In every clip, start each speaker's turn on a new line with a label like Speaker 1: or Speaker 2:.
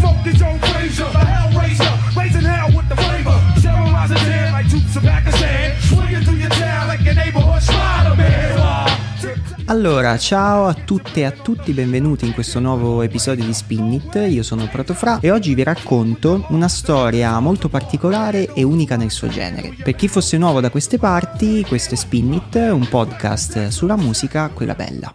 Speaker 1: Smoke the Joe Frazier, the Hellraiser, raising hell with the flavor. Cheryl rising dead like troops of Pakistan. Swinging through your town like a neighborhood Spider-Man.
Speaker 2: Allora, ciao a tutte e a tutti, benvenuti in questo nuovo episodio di Spinnit. Io sono Protofra e oggi vi racconto una storia molto particolare e unica nel suo genere. Per chi fosse nuovo da queste parti, questo è Spinnit, un podcast sulla musica, quella bella.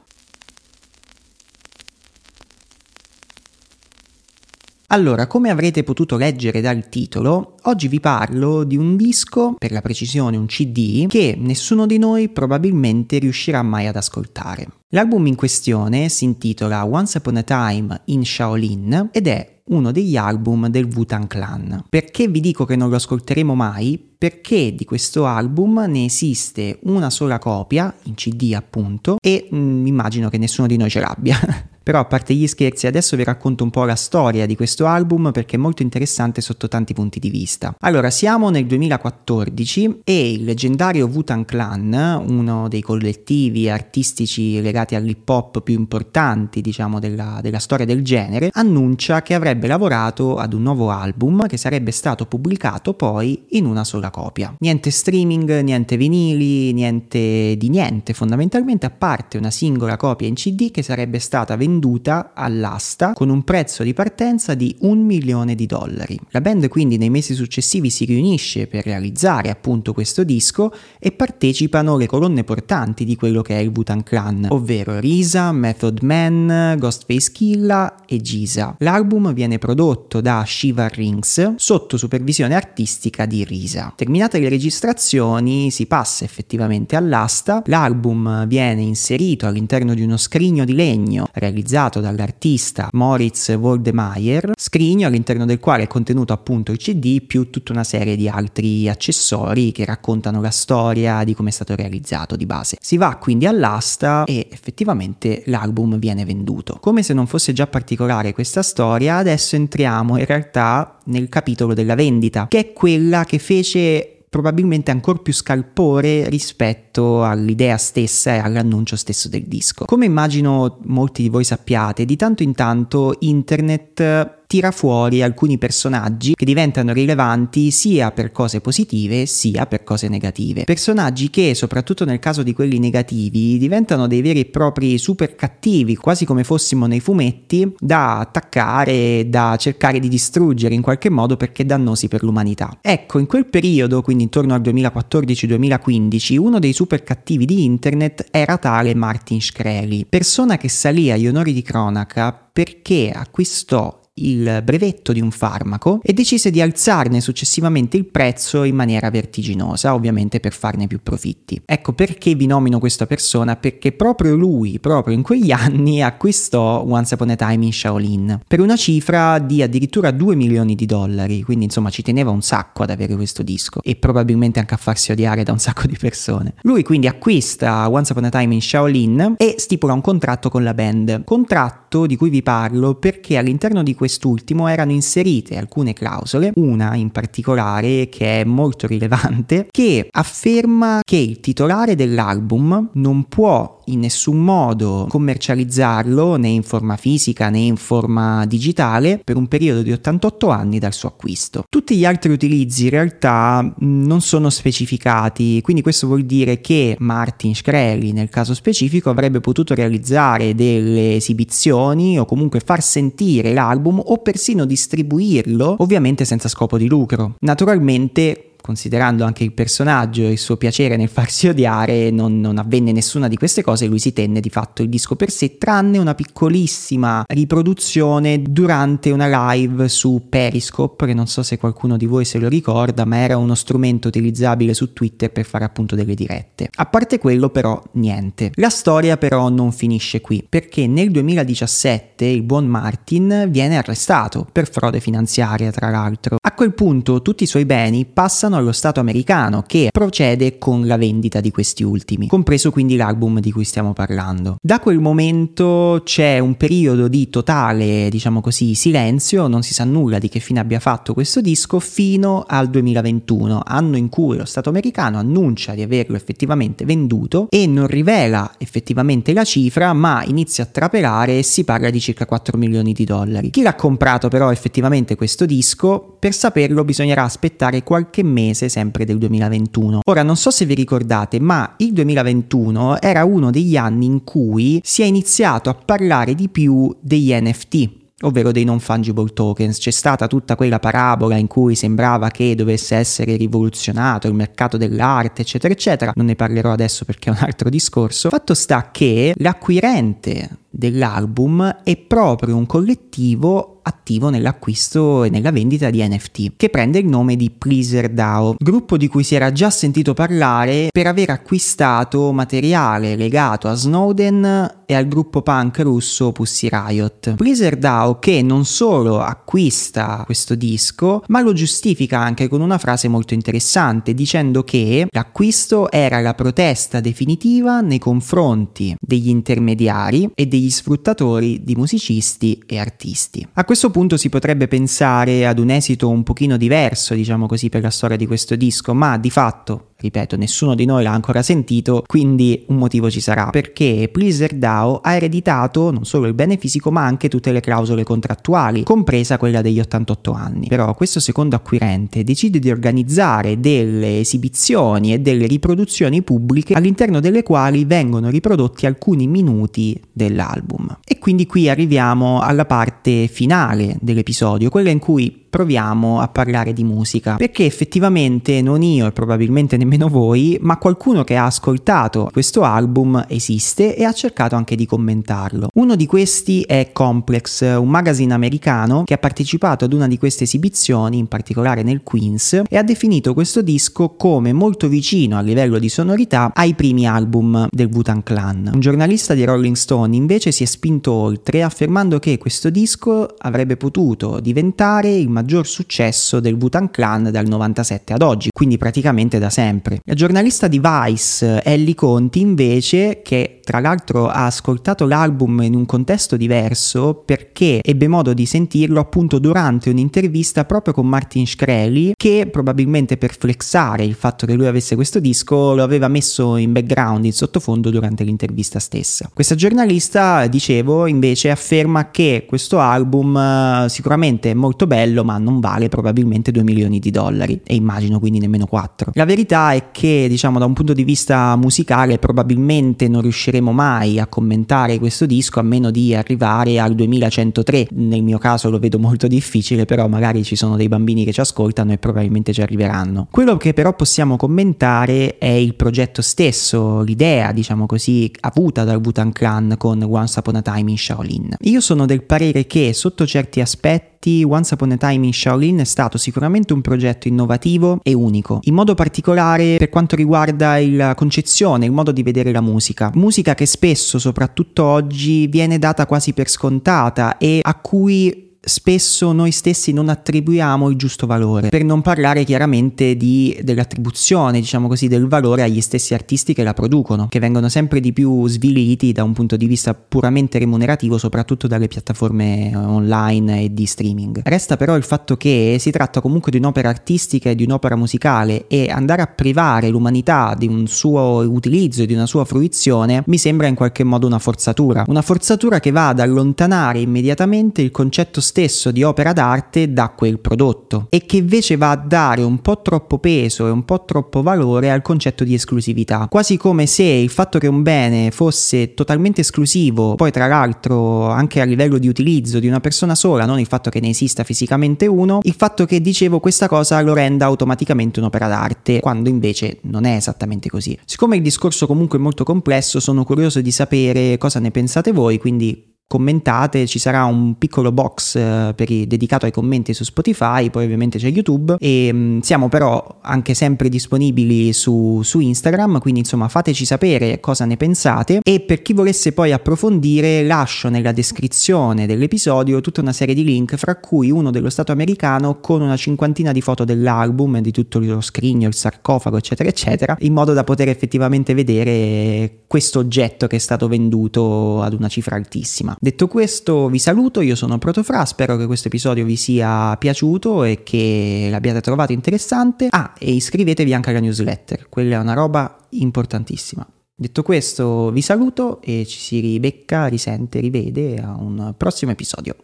Speaker 2: Allora, come avrete potuto leggere dal titolo, oggi vi parlo di un disco, per la precisione un CD, che nessuno di noi probabilmente riuscirà mai ad ascoltare. L'album in questione si intitola Once Upon a Time in Shaolin ed è uno degli album del Wu-Tang Clan. Perché vi dico che non lo ascolteremo mai? Perché di questo album ne esiste una sola copia, in CD appunto, e mh, mm, immagino che nessuno di noi ce l'abbia. Però a parte gli scherzi, adesso vi racconto un po' la storia di questo album perché è molto interessante sotto tanti punti di vista. Allora, siamo nel 2014 e il leggendario Wu-Tang Clan, uno dei collettivi artistici legati all'hip hop più importanti, diciamo, della, della storia del genere, annuncia che avrebbe lavorato ad un nuovo album che sarebbe stato pubblicato poi in una sola copia. Niente streaming, niente vinili, niente di niente, fondamentalmente a parte una singola copia in CD che sarebbe stata venduta venduta all'asta con un prezzo di partenza di un milione di dollari. La band quindi nei mesi successivi si riunisce per realizzare appunto questo disco e partecipano le colonne portanti di quello che è il Wu-Tang Clan, ovvero Risa, Method Man, Ghostface Killa e Giza. L'album viene prodotto da Shiva Rings sotto supervisione artistica di Risa. Terminate le registrazioni si passa effettivamente all'asta, l'album viene inserito all'interno di uno scrigno di legno realizzato realizzato dall'artista Moritz Woldemeyer, scrigno all'interno del quale è contenuto appunto il CD più tutta una serie di altri accessori che raccontano la storia di come è stato realizzato di base. Si va quindi all'asta e effettivamente l'album viene venduto. Come se non fosse già particolare questa storia, adesso entriamo in realtà nel capitolo della vendita, che è quella che fece probabilmente ancora più scalpore rispetto all'idea stessa e all'annuncio stesso del disco. Come immagino molti di voi sappiate, di tanto in tanto internet tira fuori alcuni personaggi che diventano rilevanti sia per cose positive sia per cose negative. Personaggi che, soprattutto nel caso di quelli negativi, diventano dei veri e propri super cattivi, quasi come fossimo nei fumetti, da attaccare, da cercare di distruggere in qualche modo perché dannosi per l'umanità. Ecco, in quel periodo, quindi intorno al 2014-2015, uno dei super cattivi di internet era tale Martin Shkreli, persona che salì agli onori di cronaca perché acquistò il brevetto di un farmaco e decise di alzarne successivamente il prezzo in maniera vertiginosa, ovviamente per farne più profitti. Ecco perché vi nomino questa persona, perché proprio lui, proprio in quegli anni, acquistò Once Upon a Time in Shaolin per una cifra di addirittura 2 milioni di dollari, quindi insomma ci teneva un sacco ad avere questo disco e probabilmente anche a farsi odiare da un sacco di persone. Lui quindi acquista Once Upon a Time in Shaolin e stipula un contratto con la band, contratto di cui vi parlo perché all'interno di questo quest'ultimo erano inserite alcune clausole, una in particolare che è molto rilevante, che afferma che il titolare dell'album non può in nessun modo commercializzarlo né in forma fisica né in forma digitale per un periodo di 88 anni dal suo acquisto. Tutti gli altri utilizzi in realtà non sono specificati, quindi questo vuol dire che Martin Shkreli nel caso specifico avrebbe potuto realizzare delle esibizioni o comunque far sentire l'album o persino distribuirlo, ovviamente senza scopo di lucro. Naturalmente considerando anche il personaggio e il suo piacere nel farsi odiare, non, non, avvenne nessuna di queste cose, lui si tenne di fatto il disco per sé, tranne una piccolissima riproduzione durante una live su Periscope, che non so se qualcuno di voi se lo ricorda, ma era uno strumento utilizzabile su Twitter per fare appunto delle dirette. A parte quello però niente. La storia però non finisce qui, perché nel 2017 il buon Martin viene arrestato per frode finanziaria tra l'altro. A quel punto tutti i suoi beni passano sono lo Stato americano che procede con la vendita di questi ultimi, compreso quindi l'album di cui stiamo parlando. Da quel momento c'è un periodo di totale, diciamo così, silenzio, non si sa nulla di che fine abbia fatto questo disco fino al 2021, anno in cui lo Stato americano annuncia di averlo effettivamente venduto e non rivela effettivamente la cifra, ma inizia a trapelare e si parla di circa 4 milioni di dollari. Chi l'ha comprato però effettivamente questo disco, per saperlo bisognerà aspettare qualche mese sempre del 2021. Ora non so se vi ricordate, ma il 2021 era uno degli anni in cui si è iniziato a parlare di più degli NFT ovvero dei non fungible tokens. C'è stata tutta quella parabola in cui sembrava che dovesse essere rivoluzionato il mercato dell'arte, eccetera, eccetera. Non ne parlerò adesso perché è un altro discorso. Fatto sta che l'acquirente dell'album è proprio un collettivo attivo nell'acquisto e nella vendita di NFT, che prende il nome di Pleaser DAO, gruppo di cui si era già sentito parlare per aver acquistato materiale legato a Snowden e al gruppo punk russo Pussy Riot. Pleaser DAO che non solo acquista questo disco, ma lo giustifica anche con una frase molto interessante, dicendo che l'acquisto era la protesta definitiva nei confronti degli intermediari e degli sfruttatori di musicisti e artisti. A questo punto si potrebbe pensare ad un esito un pochino diverso, diciamo così, per la storia di questo disco, ma di fatto ripeto, nessuno di noi l'ha ancora sentito, quindi un motivo ci sarà, perché Pleaser DAO ha ereditato non solo il bene fisico ma anche tutte le clausole contrattuali, compresa quella degli 88 anni. Però questo secondo acquirente decide di organizzare delle esibizioni e delle riproduzioni pubbliche all'interno delle quali vengono riprodotti alcuni minuti dell'album. E quindi qui arriviamo alla parte finale dell'episodio, quella in cui proviamo a parlare di musica, perché effettivamente non io e probabilmente nemmeno voi, ma qualcuno che ha ascoltato questo album esiste e ha cercato anche di commentarlo. Uno di questi è Complex, un magazine americano che ha partecipato ad una di queste esibizioni, in particolare nel Queens, e ha definito questo disco come molto vicino a livello di sonorità ai primi album del Wu-Tang Clan. Un giornalista di Rolling Stone invece si è spinto oltre affermando che questo disco avrebbe potuto diventare il maggior maggior successo del Wu-Tang Clan dal 97 ad oggi, quindi praticamente da sempre. La giornalista di Vice, Ellie Conti, invece, che tra l'altro ha ascoltato l'album in un contesto diverso perché ebbe modo di sentirlo appunto durante un'intervista proprio con Martin Shkreli che probabilmente per flexare il fatto che lui avesse questo disco lo aveva messo in background, in sottofondo durante l'intervista stessa. Questa giornalista, dicevo, invece afferma che questo album eh, sicuramente è molto bello ma non vale probabilmente 2 milioni di dollari e immagino quindi nemmeno 4. La verità è che diciamo da un punto di vista musicale probabilmente non riusciremo mai a commentare questo disco a meno di arrivare al 2103. Nel mio caso lo vedo molto difficile, però magari ci sono dei bambini che ci ascoltano e probabilmente ci arriveranno. Quello che però possiamo commentare è il progetto stesso, l'idea, diciamo così, avuta dal Butan Clan con Once Upon a Time in Shaolin. Io sono del parere che sotto certi aspetti Once Upon a Time in Shaolin è stato sicuramente un progetto innovativo e unico, in modo particolare per quanto riguarda la concezione, il modo di vedere la musica. Musica che spesso, soprattutto oggi, viene data quasi per scontata e a cui spesso noi stessi non attribuiamo il giusto valore, per non parlare chiaramente di, dell'attribuzione, diciamo così, del valore agli stessi artisti che la producono, che vengono sempre di più sviliti da un punto di vista puramente remunerativo, soprattutto dalle piattaforme online e di streaming. Resta però il fatto che si tratta comunque di un'opera artistica e di un'opera musicale e andare a privare l'umanità di un suo utilizzo e di una sua fruizione mi sembra in qualche modo una forzatura, una forzatura che va ad allontanare immediatamente il concetto stesso stesso di opera d'arte da quel prodotto e che invece va a dare un po' troppo peso e un po' troppo valore al concetto di esclusività, quasi come se il fatto che un bene fosse totalmente esclusivo, poi tra l'altro anche a livello di utilizzo di una persona sola, non il fatto che ne esista fisicamente uno, il fatto che dicevo questa cosa lo renda automaticamente un'opera d'arte, quando invece non è esattamente così. Siccome il discorso comunque è molto complesso, sono curioso di sapere cosa ne pensate voi, quindi commentate, ci sarà un piccolo box eh, i, dedicato ai commenti su Spotify, poi ovviamente c'è YouTube e mh, mm, siamo però anche sempre disponibili su, su Instagram, quindi insomma fateci sapere cosa ne pensate e per chi volesse poi approfondire lascio nella descrizione dell'episodio tutta una serie di link fra cui uno dello Stato americano con una cinquantina di foto dell'album, di tutto lo scrigno, il sarcofago eccetera eccetera, in modo da poter effettivamente vedere questo oggetto che è stato venduto ad una cifra altissima. Detto questo vi saluto, io sono Protofra, spero che questo episodio vi sia piaciuto e che l'abbiate trovato interessante. Ah, e iscrivetevi anche alla newsletter, quella è una roba importantissima. Detto questo vi saluto e ci si ribecca, risente, rivede a un prossimo episodio.